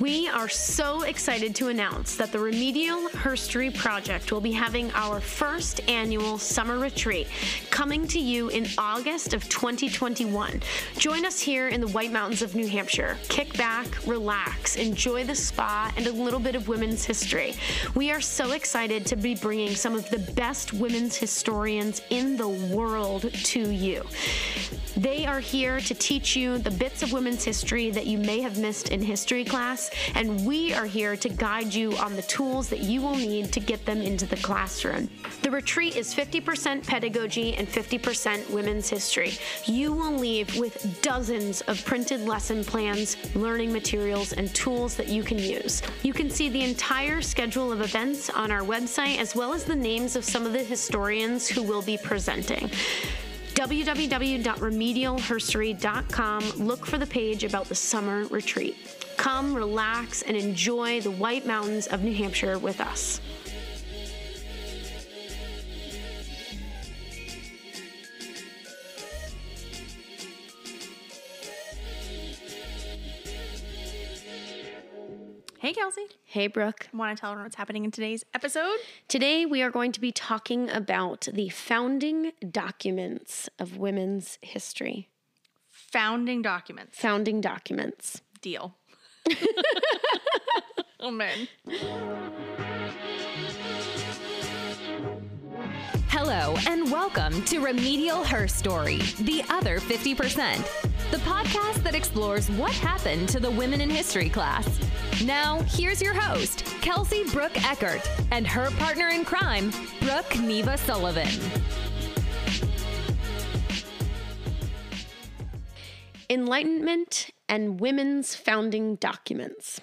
We are so excited to announce that the Remedial Herstory Project will be having our first annual summer retreat coming to you in August of 2021. Join us here in the White Mountains of New Hampshire. Kick back, relax, enjoy the spa, and a little bit of women's history. We are so excited to be bringing some of the best women's historians in the world to you. They are here to teach you the bits of women's history that you may have missed in history class, and we are here to guide you on the tools that you will need to get them into the classroom. The retreat is 50% pedagogy and 50% women's history. You will leave with dozens of printed lesson plans, learning materials, and tools that you can use. You can see the entire schedule of events on our website, as well as the names of some of the historians who will be presenting www.remedialherstory.com. Look for the page about the summer retreat. Come, relax, and enjoy the White Mountains of New Hampshire with us. Hey, Brooke. Want to tell everyone what's happening in today's episode? Today we are going to be talking about the founding documents of women's history. Founding documents. Founding documents. Deal. oh, man. Hello, and welcome to Remedial Herstory, the other 50%, the podcast that explores what happened to the women in history class. Now, here's your host, Kelsie Brooke Eckert, and her partner in crime, Brooke Neva Sullivan. Enlightenment and women's founding documents.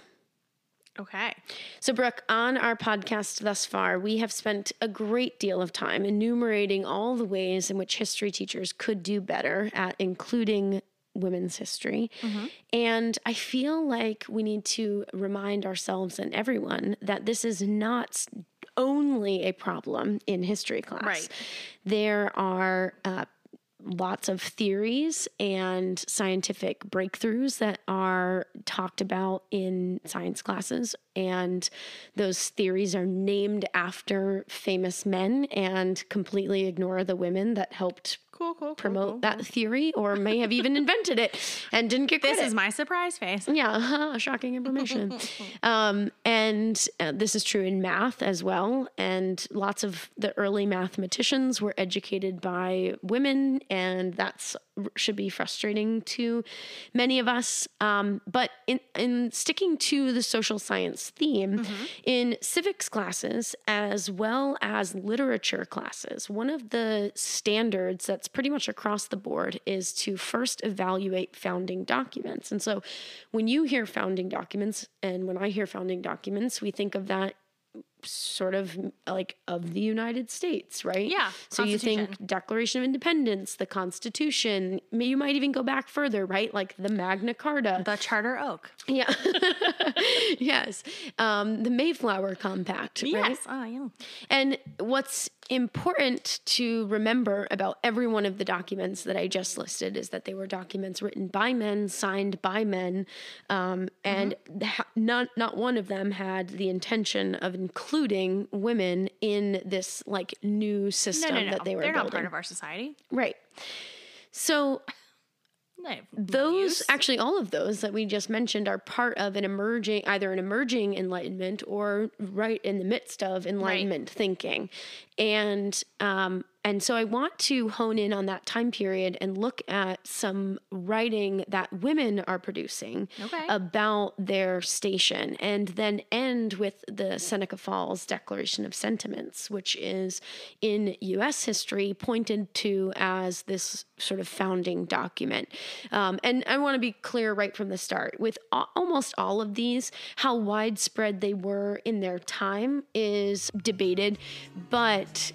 Okay. So, Brooke, on our podcast thus far, we have spent a great deal of time enumerating all the ways in which history teachers could do better at including women's history. And I feel like we need to remind ourselves and everyone that this is not only a problem in history class. Right. There are uh, lots of theories and scientific breakthroughs that are talked about in science classes. And those theories are named after famous men and completely ignore the women that helped Cool, cool, cool. promote cool, that theory or may have even invented it and didn't get This credit. is my surprise face. Yeah, shocking information. um, and uh, this is true in math as well. And lots of the early mathematicians were educated by women, and that's should be frustrating to many of us. Um, but in, in sticking to the social science theme, in civics classes as well as literature classes, one of the standards that's pretty much across the board is to first evaluate founding documents. And so when you hear founding documents, and when I hear founding documents, we think of that sort of like of the United States, right? Yeah, So you think. Declaration of Independence, the Constitution, you might even go back further, right? Like the Magna Carta. The Charter Oak. yeah. yes. Um, the Mayflower Compact, right? Yes. Oh, yeah. And what's important to remember about every one of the documents that I just listed is that they were documents written by men, signed by men, um, and ha- not not one of them had the intention of including women in this like new system no, no. that they were building. They're not part of our society. right. So no those actually all of those that we just mentioned are part of an emerging either an emerging enlightenment or right in the midst of enlightenment thinking and um and so I want to hone in on that time period and look at some writing that women are producing Okay. about their station and then end with the Seneca Falls Declaration of Sentiments, which is in US history pointed to as this sort of founding document. Um, and I want to be clear right from the start with a- almost all of these, how widespread they were in their time is debated, but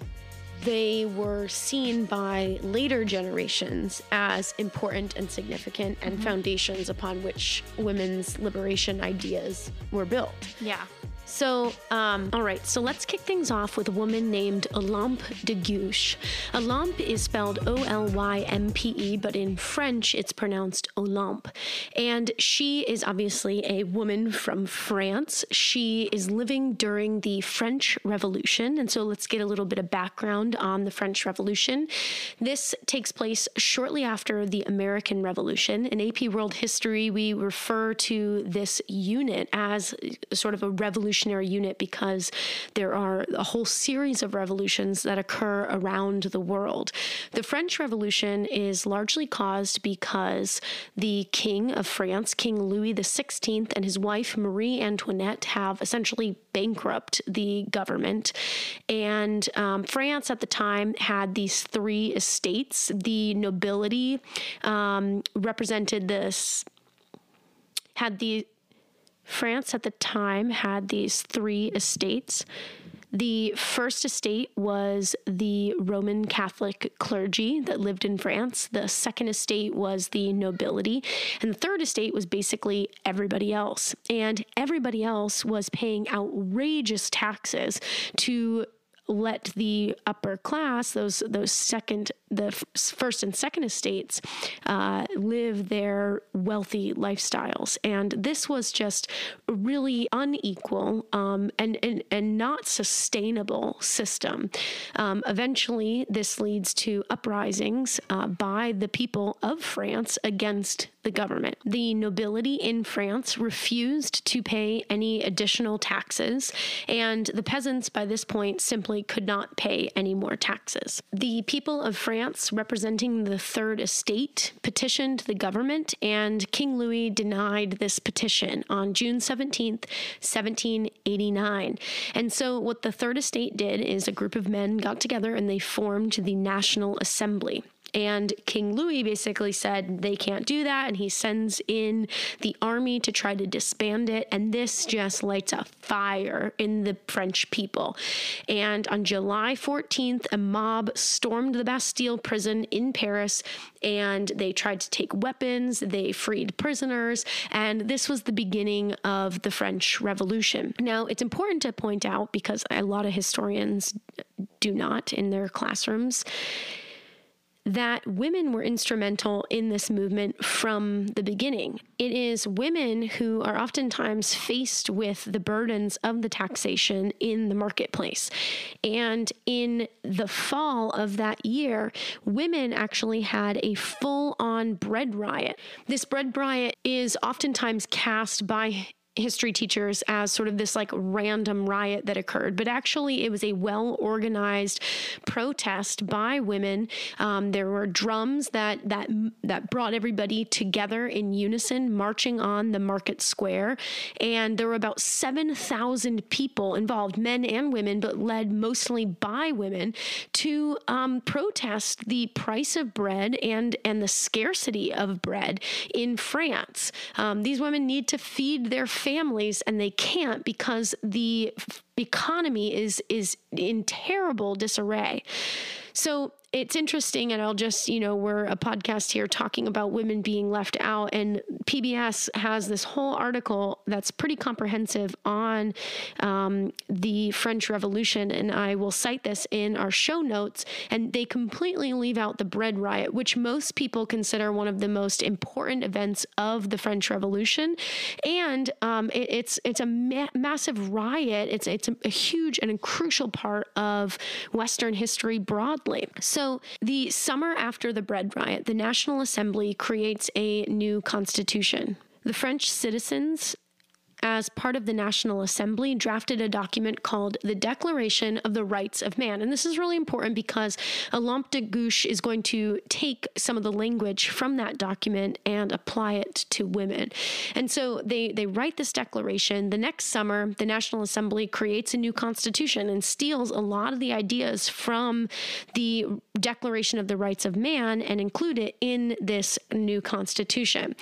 they were seen by later generations as important and significant and mm-hmm. foundations upon which women's liberation ideas were built. Yeah. So, um, all right, so let's kick things off with a woman named Olympe de Gouges. Olympe is spelled O L Y M P E, but in French it's pronounced Olympe. And she is obviously a woman from France. She is living during the French Revolution. And so let's get a little bit of background on the French Revolution. This takes place shortly after the American Revolution. In AP World History, we refer to this unit as sort of a revolution revolutionary unit because there are a whole series of revolutions that occur around the world. The French Revolution is largely caused because the King of France, King Louis XVI, and his wife Marie Antoinette have essentially bankrupt the government. And um, France at the time had these three estates. The nobility um, represented this had the France at the time had these three estates. The first estate was the Roman Catholic clergy that lived in France. The second estate was the nobility. And the third estate was basically everybody else. And everybody else was paying outrageous taxes to let the upper class, those those second, the first and second estates, uh, live their wealthy lifestyles, and this was just a really unequal um, and, and and not sustainable system. Um, eventually, this leads to uprisings uh, by the people of France against the government. The nobility in France refused to pay any additional taxes, and the peasants by this point simply could not pay any more taxes. The people of France, representing the Third Estate, petitioned the government, and King Louis denied this petition on June 17th, 1789. And so, what the Third Estate did is a group of men got together and they formed the National Assembly. And King Louis basically said they can't do that. And he sends in the army to try to disband it. And this just lights a fire in the French people. And on July 14th, a mob stormed the Bastille prison in Paris and they tried to take weapons. They freed prisoners. And this was the beginning of the French Revolution. Now, it's important to point out because a lot of historians do not in their classrooms that women were instrumental in this movement from the beginning. It is women who are oftentimes faced with the burdens of the taxation in the marketplace. And in the fall of that year, women actually had a full on bread riot. This bread riot is oftentimes cast by history teachers as sort of this like random riot that occurred, but actually it was a well organized protest by women. Um, there were drums that that that brought everybody together in unison, marching on the market square, and there were about seven thousand people involved, men and women, but led mostly by women, to um, protest the price of bread and and the scarcity of bread in France. Um, these women need to feed their families and they can't because the economy is is in terrible disarray. So it's interesting, and I'll just, you know, we're a podcast here talking about women being left out, and PBS has this whole article that's pretty comprehensive on um, the French Revolution, and I will cite this in our show notes. And they completely leave out the bread riot, which most people consider one of the most important events of the French Revolution, and um, it, it's it's a ma- massive riot. It's it's a, a huge and a crucial part of Western history broadly. So so, the summer after the bread riot, the National Assembly creates a new constitution. The French citizens as part of the National Assembly, drafted a document called the Declaration of the Rights of Man. And this is really important because Olympe de Gouges is going to take some of the language from that document and apply it to women. And so they, they write this declaration. The next summer, the National Assembly creates a new constitution and steals a lot of the ideas from the Declaration of the Rights of Man and include it in this new constitution.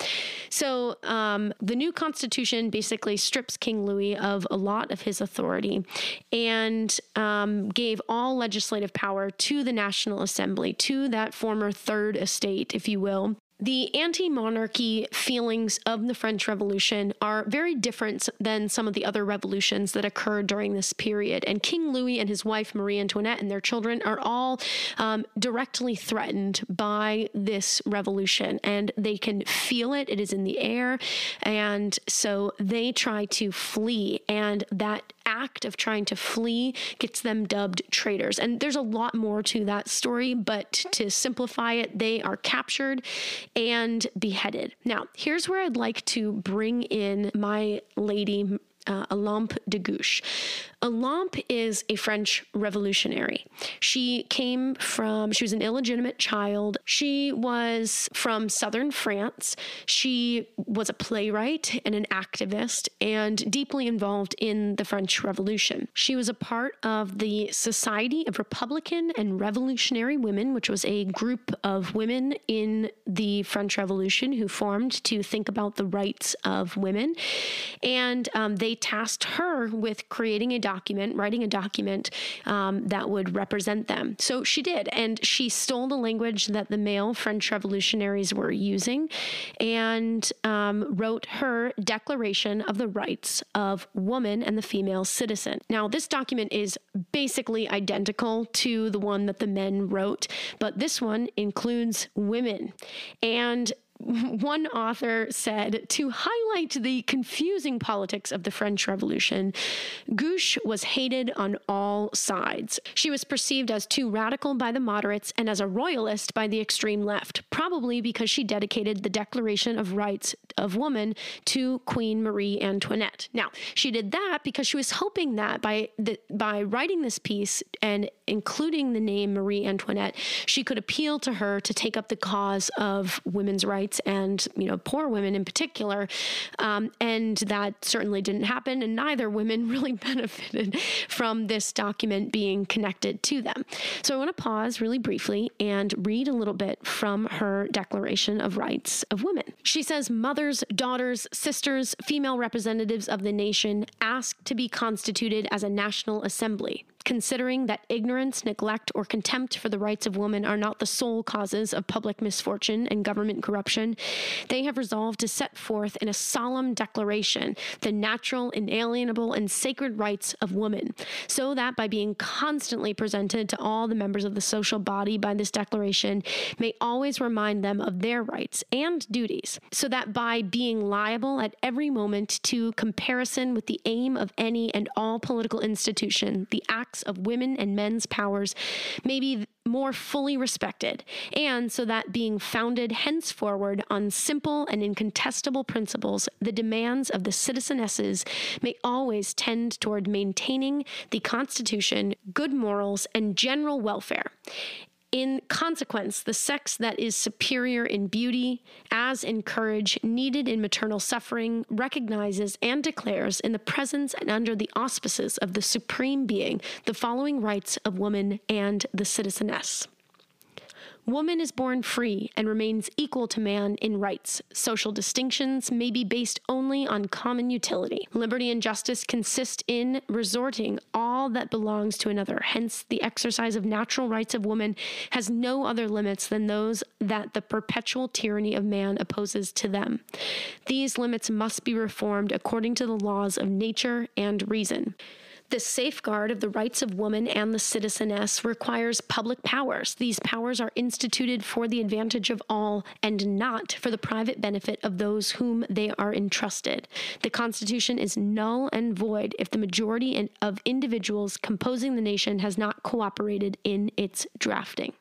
So um, the new constitution basically strips King Louis of a lot of his authority and um, gave all legislative power to the National Assembly, to that former third estate, if you will. The anti monarchy feelings of the French Revolution are very different than some of the other revolutions that occurred during this period. And King Louis and his wife Marie Antoinette and their children are all um, directly threatened by this revolution. And they can feel it, it is in the air. And so they try to flee. And that act of trying to flee gets them dubbed traitors. And there's a lot more to that story, but to simplify it, they are captured and beheaded. Now, here's where I'd like to bring in my lady uh, Olympe de Gouges. Olympe is a French revolutionary. She came from, she was an illegitimate child. She was from southern France. She was a playwright and an activist and deeply involved in the French Revolution. She was a part of the Society of Republican and Revolutionary Women, which was a group of women in the French Revolution who formed to think about the rights of women. And um, they tasked her with creating a document, writing a document um, that would represent them. So she did, and she stole the language that the male French revolutionaries were using and um, wrote her Declaration of the Rights of Woman and the Female Citizen. Now, this document is basically identical to the one that the men wrote, but this one includes women. And one author said to highlight the confusing politics of the French Revolution, Gouges was hated on all sides. She was perceived as too radical by the moderates and as a royalist by the extreme left, probably because she dedicated the Declaration of Rights of Woman to Queen Marie Antoinette. Now, she did that because she was hoping that by the, by writing this piece and including the name Marie Antoinette, she could appeal to her to take up the cause of women's rights rights and you know poor women in particular, um, and that certainly didn't happen. And neither women really benefited from this document being connected to them. So I want to pause really briefly and read a little bit from her Declaration of Rights of Women. She says, "Mothers, daughters, sisters, female representatives of the nation ask to be constituted as a national assembly." Considering that ignorance, neglect, or contempt for the rights of women are not the sole causes of public misfortune and government corruption, they have resolved to set forth in a solemn declaration the natural, inalienable, and sacred rights of woman, so that by being constantly presented to all the members of the social body by this declaration, may always remind them of their rights and duties, so that by being liable at every moment to comparison with the aim of any and all political institution, the act of women and men's powers may be more fully respected, and so that being founded henceforward on simple and incontestable principles, the demands of the citizenesses may always tend toward maintaining the Constitution, good morals, and general welfare. In consequence, the sex that is superior in beauty, as in courage, needed in maternal suffering, recognizes and declares in the presence and under the auspices of the Supreme Being the following rights of woman and the citizeness. Woman is born free and remains equal to man in rights. Social distinctions may be based only on common utility. Liberty and justice consist in resorting all that belongs to another. Hence, the exercise of natural rights of woman has no other limits than those that the perpetual tyranny of man opposes to them. These limits must be reformed according to the laws of nature and reason. The safeguard of the rights of woman and the citizeness requires public powers. These powers are instituted for the advantage of all and not for the private benefit of those whom they are entrusted. The Constitution is null and void if the majority of individuals composing the nation has not cooperated in its drafting.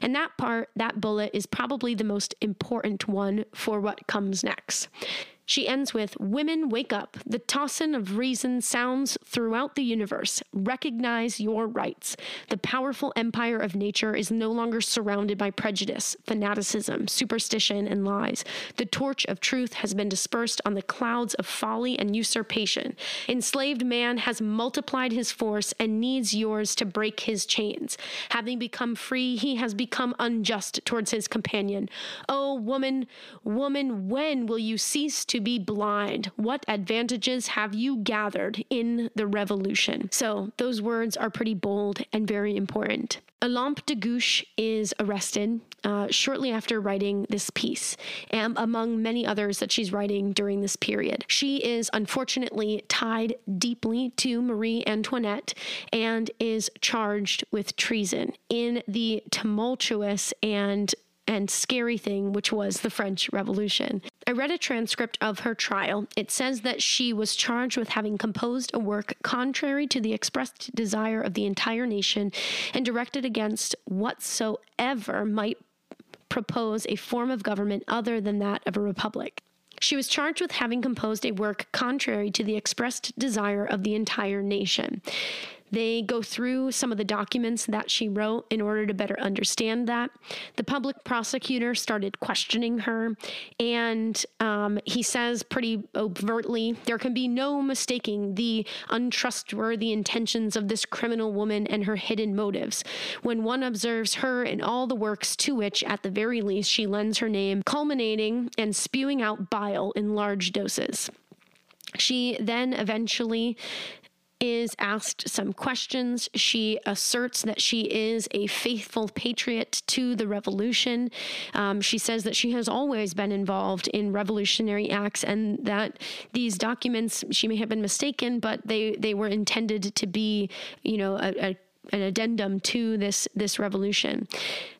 And that part, that bullet, is probably the most important one for what comes next. She ends with Women, wake up. The tocsin of reason sounds throughout the universe. Recognize your rights. The powerful empire of nature is no longer surrounded by prejudice, fanaticism, superstition, and lies. The torch of truth has been dispersed on the clouds of folly and usurpation. Enslaved man has multiplied his force and needs yours to break his chains. Having become free, he has become unjust towards his companion. Oh, woman, woman, when will you cease to? To be blind. What advantages have you gathered in the revolution? So, those words are pretty bold and very important. Olympe de Gouges is arrested uh, shortly after writing this piece, and among many others that she's writing during this period. She is unfortunately tied deeply to Marie Antoinette and is charged with treason in the tumultuous and and scary thing, which was the French Revolution. I read a transcript of her trial. It says that she was charged with having composed a work contrary to the expressed desire of the entire nation and directed against whatsoever might propose a form of government other than that of a republic. She was charged with having composed a work contrary to the expressed desire of the entire nation. They go through some of the documents that she wrote in order to better understand that. The public prosecutor started questioning her, and um, he says pretty overtly there can be no mistaking the untrustworthy intentions of this criminal woman and her hidden motives. When one observes her and all the works to which, at the very least, she lends her name, culminating and spewing out bile in large doses. She then eventually is asked some questions. She asserts that she is a faithful patriot to the revolution. Um, she says that she has always been involved in revolutionary acts and that these documents, she may have been mistaken, but they, they were intended to be, you know, a, a an addendum to this this revolution.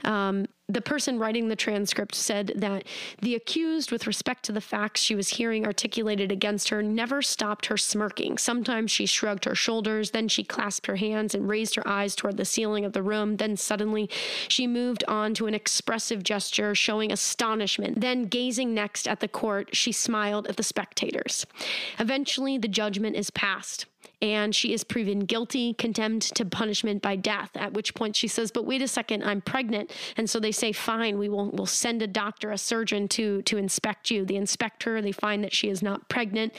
Um, the person writing the transcript said that the accused, with respect to the facts she was hearing articulated against her, never stopped her smirking. Sometimes she shrugged her shoulders, then she clasped her hands and raised her eyes toward the ceiling of the room. Then suddenly she moved on to an expressive gesture showing astonishment. Then, gazing next at the court, she smiled at the spectators. Eventually, the judgment is passed and she is proven guilty, condemned to punishment by death. At which point she says, "But wait a second, I'm pregnant." And so they say, "Fine, we will we'll send a doctor, a surgeon to to inspect you." The inspector, they find that she is not pregnant,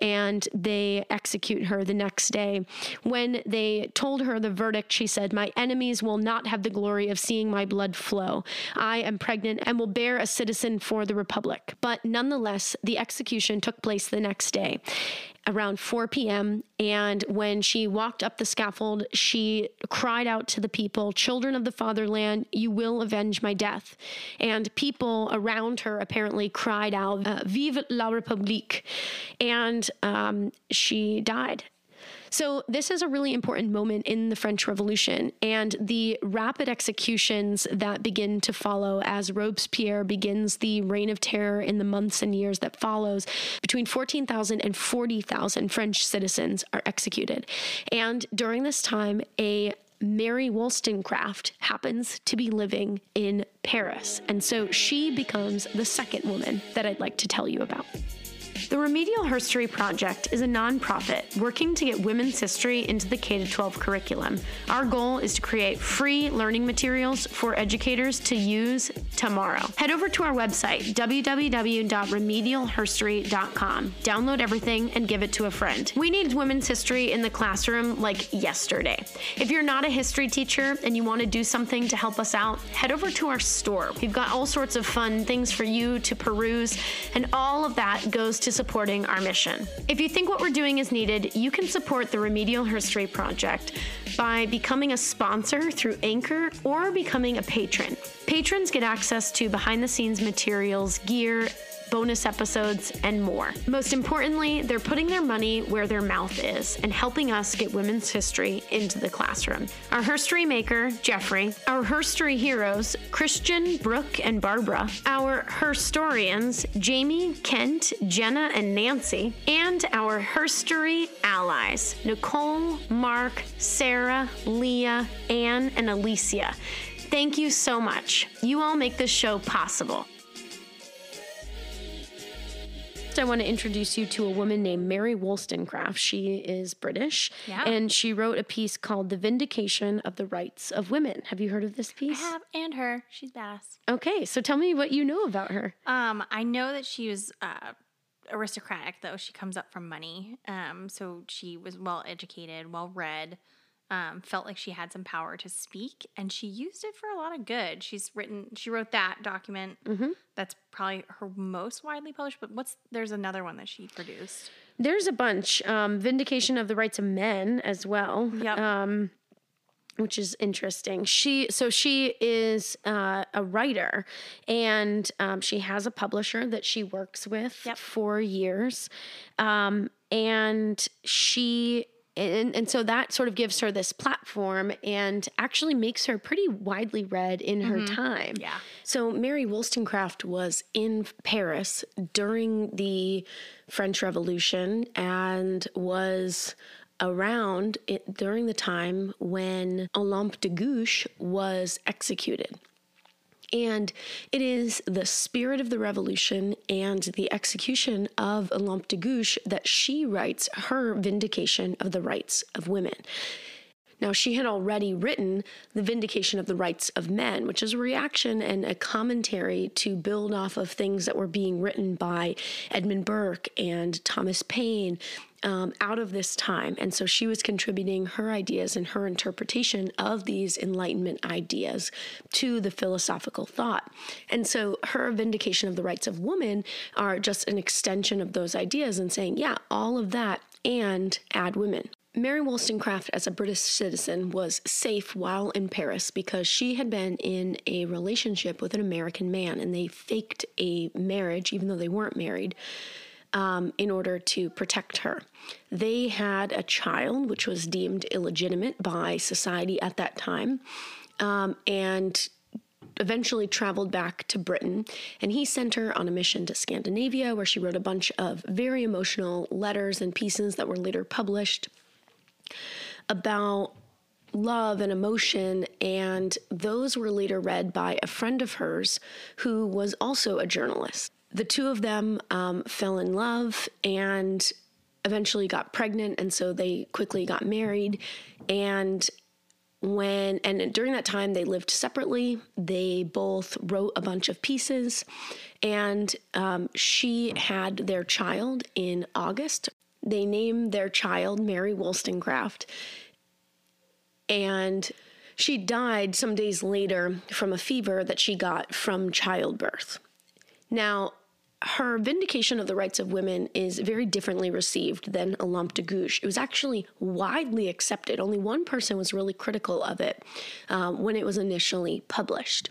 and they execute her the next day. When they told her the verdict, she said, "My enemies will not have the glory of seeing my blood flow. I am pregnant and will bear a citizen for the republic." But nonetheless, the execution took place the next day around 4 p.m. And when she walked up the scaffold, she cried out to the people, Children of the fatherland, you will avenge my death. And people around her apparently cried out, uh, Vive la République. And um, she died. So, this is a really important moment in the French Revolution, and the rapid executions that begin to follow as Robespierre begins the reign of terror in the months and years that follows. Between 14,000 and 40,000 French citizens are executed. And during this time, a Mary Wollstonecraft happens to be living in Paris. And so she becomes the second woman that I'd like to tell you about. The Remedial Herstory Project is a nonprofit working to get women's history into the K 12 curriculum. Our goal is to create free learning materials for educators to use tomorrow. Head over to our website, www.remedialherstory.com. Download everything and give it to a friend. We need women's history in the classroom like yesterday. If you're not a history teacher and you want to do something to help us out, head over to our store. We've got all sorts of fun things for you to peruse, and all of that goes to supporting our mission. If you think what we're doing is needed, you can support the Remedial Herstory Project by becoming a sponsor through Anchor or becoming a patron. Patrons get access to behind the scenes materials, gear, bonus episodes, and more. Most importantly, they're putting their money where their mouth is and helping us get women's history into the classroom. Our herstory maker, Jeffrey, our herstory heroes, Christian, Brooke, and Barbara, our historians, Jamie, Kent, Jenna, and Nancy, and our herstory allies, Nicole, Mark, Sarah, Leah, Anne, and Alicia. Thank you so much. You all make this show possible. I want to introduce you to a woman named Mary Wollstonecraft. She is British, Yeah. and she wrote a piece called "The Vindication of the Rights of Women." Have you heard of this piece? I have and her. She's badass. Okay, so tell me what you know about her. Um, I know that she was uh, aristocratic, though. She comes up from money. Um, so she was well educated, well read. Um, felt like she had some power to speak, and she used it for a lot of good. She's written, she wrote that document. That's probably her most widely published. But what's there's another one that she produced. There's a bunch. Um, Vindication of the Rights of Men as well. Yep. Um, which is interesting. She so she is uh, a writer, and um, she has a publisher that she works with Yep. for years, um, and she. And, and so that sort of gives her this platform and actually makes her pretty widely read in her mm-hmm. time. Yeah. So Mary Wollstonecraft was in Paris during the French Revolution and was around during the time when Olympe de Gouges was executed. And it is the spirit of the revolution and the execution of Olympe de Gouges that she writes her vindication of the rights of women. Now, she had already written The Vindication of the Rights of Men, which is a reaction and a commentary to build off of things that were being written by Edmund Burke and Thomas Paine um, out of this time. And so she was contributing her ideas and her interpretation of these Enlightenment ideas to the philosophical thought. And so her Vindication of the Rights of Women are just an extension of those ideas and saying, yeah, all of that and add women. Mary Wollstonecraft, as a British citizen, was safe while in Paris because she had been in a relationship with an American man and they faked a marriage, even though they weren't married, um, in order to protect her. They had a child, which was deemed illegitimate by society at that time, um, and eventually traveled back to Britain. And he sent her on a mission to Scandinavia, where she wrote a bunch of very emotional letters and pieces that were later published about love and emotion, and those were later read by a friend of hers who was also a journalist. The two of them um, fell in love and eventually got pregnant, and so they quickly got married. And when and during that time they lived separately they both wrote a bunch of pieces and um, she had their child in august they named their child mary wollstonecraft and she died some days later from a fever that she got from childbirth now her vindication of the rights of women is very differently received than Olympe de Gouges. It was actually widely accepted. Only one person was really critical of it um, when it was initially published.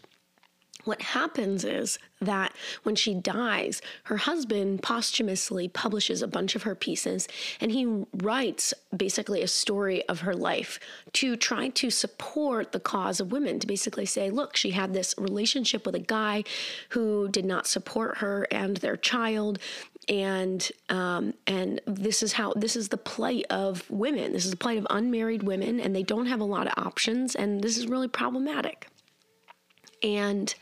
What happens is that when she dies, her husband posthumously publishes a bunch of her pieces and he writes basically a story of her life to try to support the cause of women, to basically say, look, she had this relationship with a guy who did not support her and their child. And um, and this is how this is the plight of women. This is the plight of unmarried women, and they don't have a lot of options, and this is really problematic. And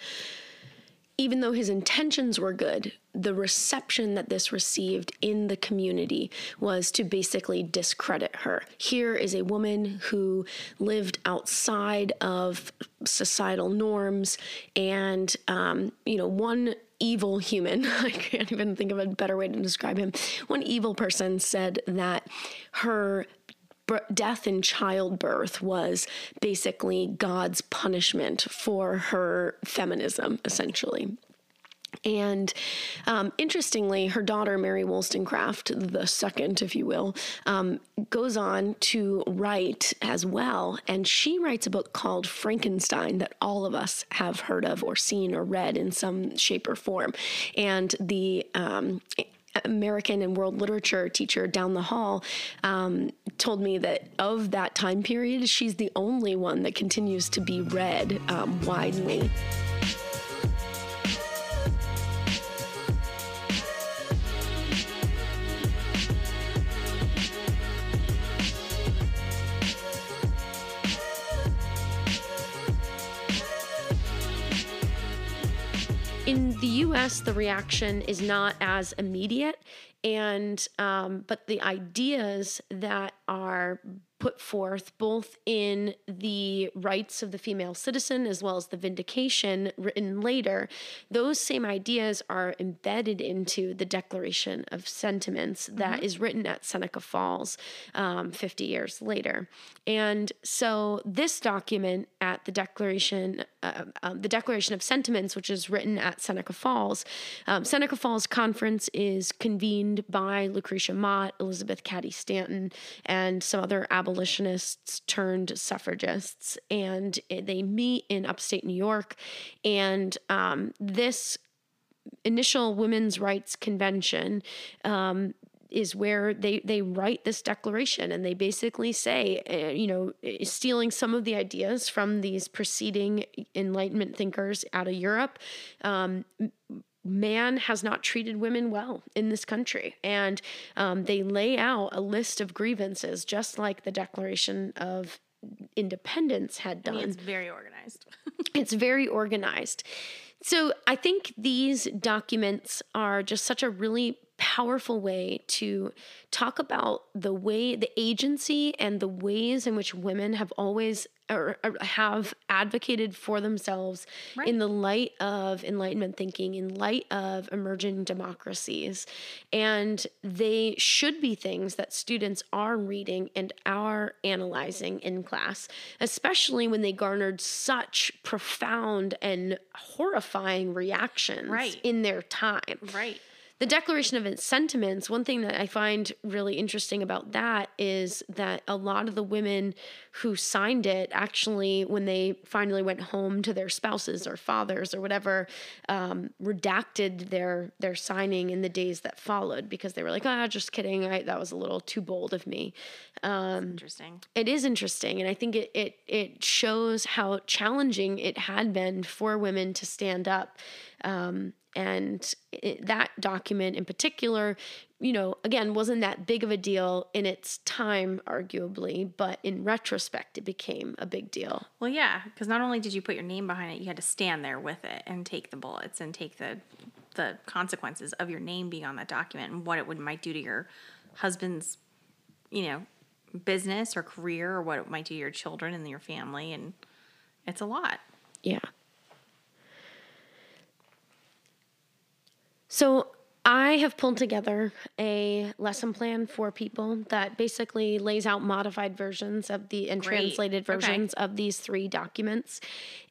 even though his intentions were good, the reception that this received in the community was to basically discredit her. Here is a woman who lived outside of societal norms, and, um, you know, one evil human, I can't even think of a better way to describe him. One evil person said that her death in childbirth was basically God's punishment for her feminism, essentially. And um, interestingly, her daughter, Mary Wollstonecraft, the second, if you will, um, goes on to write as well. And she writes a book called Frankenstein that all of us have heard of or seen or read in some shape or form. And the um, American and world literature teacher down the hall um, told me that of that time period, she's the only one that continues to be read um, widely. In the US, the reaction is not as immediate, and um, but the ideas that are put forth both in the rights of the female citizen as well as the vindication written later, those same ideas are embedded into the Declaration of Sentiments that is written at Seneca Falls um, 50 years later. And so this document at the Declaration, uh, um, the Declaration of Sentiments, which is written at Seneca Falls, um, Seneca Falls Conference is convened by Lucretia Mott, Elizabeth Cady Stanton, and some other abolitionists turned suffragists, and they meet in upstate New York, and um, this initial women's rights convention um, is where they they write this declaration and they basically say uh, you know stealing some of the ideas from these preceding enlightenment thinkers out of europe um, man has not treated women well in this country. And um, they lay out a list of grievances, just like the Declaration of Independence had done. I mean, it's very organized. it's very organized. So I think these documents are just such a really powerful way to talk about the way the agency and the ways in which women have always or, or have advocated for themselves Right. in the light of enlightenment thinking in light of emerging democracies and they should be things that students are reading and are analyzing in class especially when they garnered such profound and horrifying reactions Right. in their time right. The Declaration of its sentiments, one thing that I find really interesting about that is that a lot of the women who signed it actually, when they finally went home to their spouses or fathers or whatever, um, redacted their their signing in the days that followed because they were like, ah, just kidding, I, that was a little too bold of me. Um, Interesting. it is interesting and i think it, it it shows how challenging it had been for women to stand up um, and it, that document in particular you know again wasn't that big of a deal in its time arguably but in retrospect it became a big deal Well, yeah, because not only did you put your name behind it, you had to stand there with it and take the bullets and take the the consequences of your name being on that document and what it would might do to your husband's, you know, business or career or what it might do to your children and your family and it's a lot. Yeah. So I have pulled together a lesson plan for people that basically lays out modified versions of the and Great. translated Okay. versions of these three documents,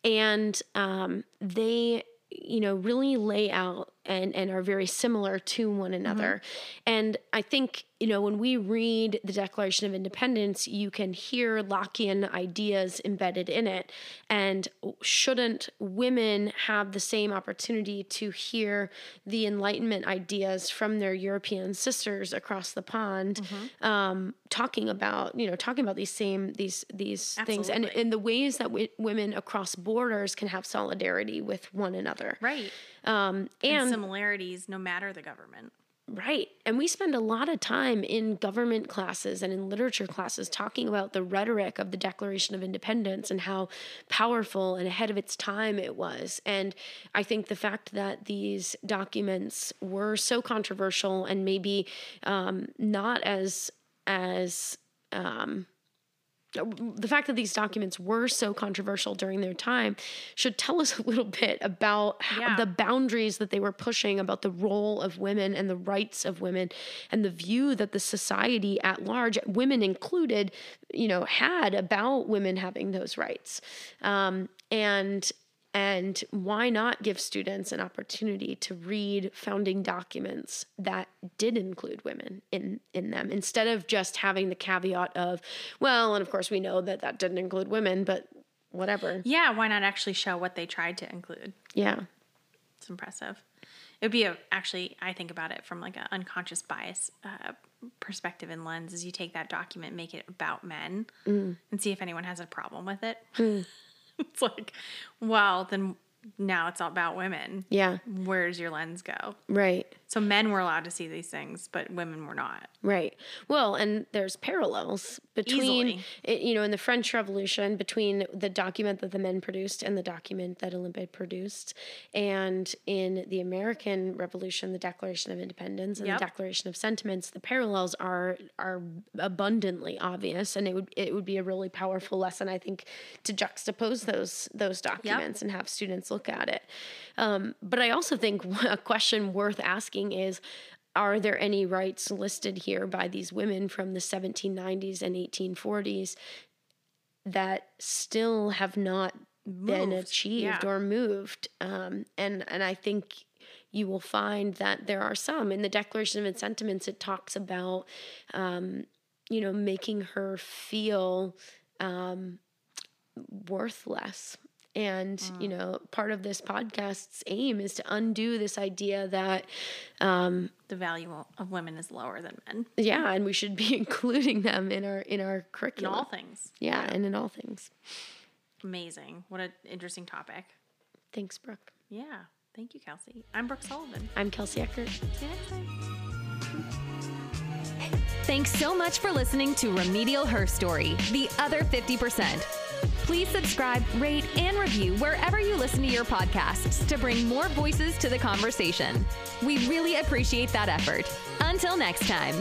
and um, they you know really lay out and and are very similar to one another. And i think you know when we read the declaration of independence you can hear lockean ideas embedded in it. And shouldn't women have the same opportunity to hear the enlightenment ideas from their european sisters across the pond um, talking about you know talking about these same these these things. And Absolutely. in the ways that w- women across borders can have solidarity with one another. Right. um, And, and similarities no matter the government. Right. And we spend a lot of time in government classes and in literature classes talking about the rhetoric of the Declaration of Independence and how powerful and ahead of its time it was. And I think the fact that these documents were so controversial and maybe um, not as as um, the fact that these documents were so controversial during their time should tell us a little bit about Yeah. the boundaries that they were pushing about the role of women and the rights of women and the view that the society at large, women included, you know, had about women having those rights. Um, and and why not give students an opportunity to read founding documents that did include women in, in them instead of just having the caveat of, well, and of course we know that that didn't include women, but whatever. Yeah, why not actually show what they tried to include? Yeah. It's impressive. It would be a actually, I think about it from like an unconscious bias uh, perspective and lens. Is you take that document, make it about men, and see if anyone has a problem with it. it's like, well, then now it's all about women. Yeah. Where does your lens go? Right. So men were allowed to see these things, but women were not. Right. Well, and there's parallels between, Easily. you know, in the French Revolution, between the document that the men produced and the document that Olympe produced, and in the American Revolution, the Declaration of Independence and Yep. the Declaration of Sentiments, the parallels are are abundantly obvious, and it would it would be a really powerful lesson, I think, to juxtapose those those documents and have students look at it. Um, but I also think a question worth asking is are there any rights listed here by these women from the 1790s and 1840s that still have not been achieved yeah. or moved um, and and I think you will find that there are some in the Declaration of Sentiments. It talks about um, you know making her feel um, worthless. And, you know, part of this podcast's aim is to undo this idea that, um, The value of women is lower than men yeah, and we should be including them in our in our curriculum. in curriculum. all things. yeah, and in all things. Amazing. What an interesting topic. Thanks, Brooke. Yeah. Thank you, Kelsie. I'm Brooke Sullivan. I'm Kelsie Eckert. See you next time. Thanks so much for listening to Remedial Herstory, the other 50%. Please subscribe, rate, and review wherever you listen to your podcasts to bring more voices to the conversation. We really appreciate that effort. Until next time.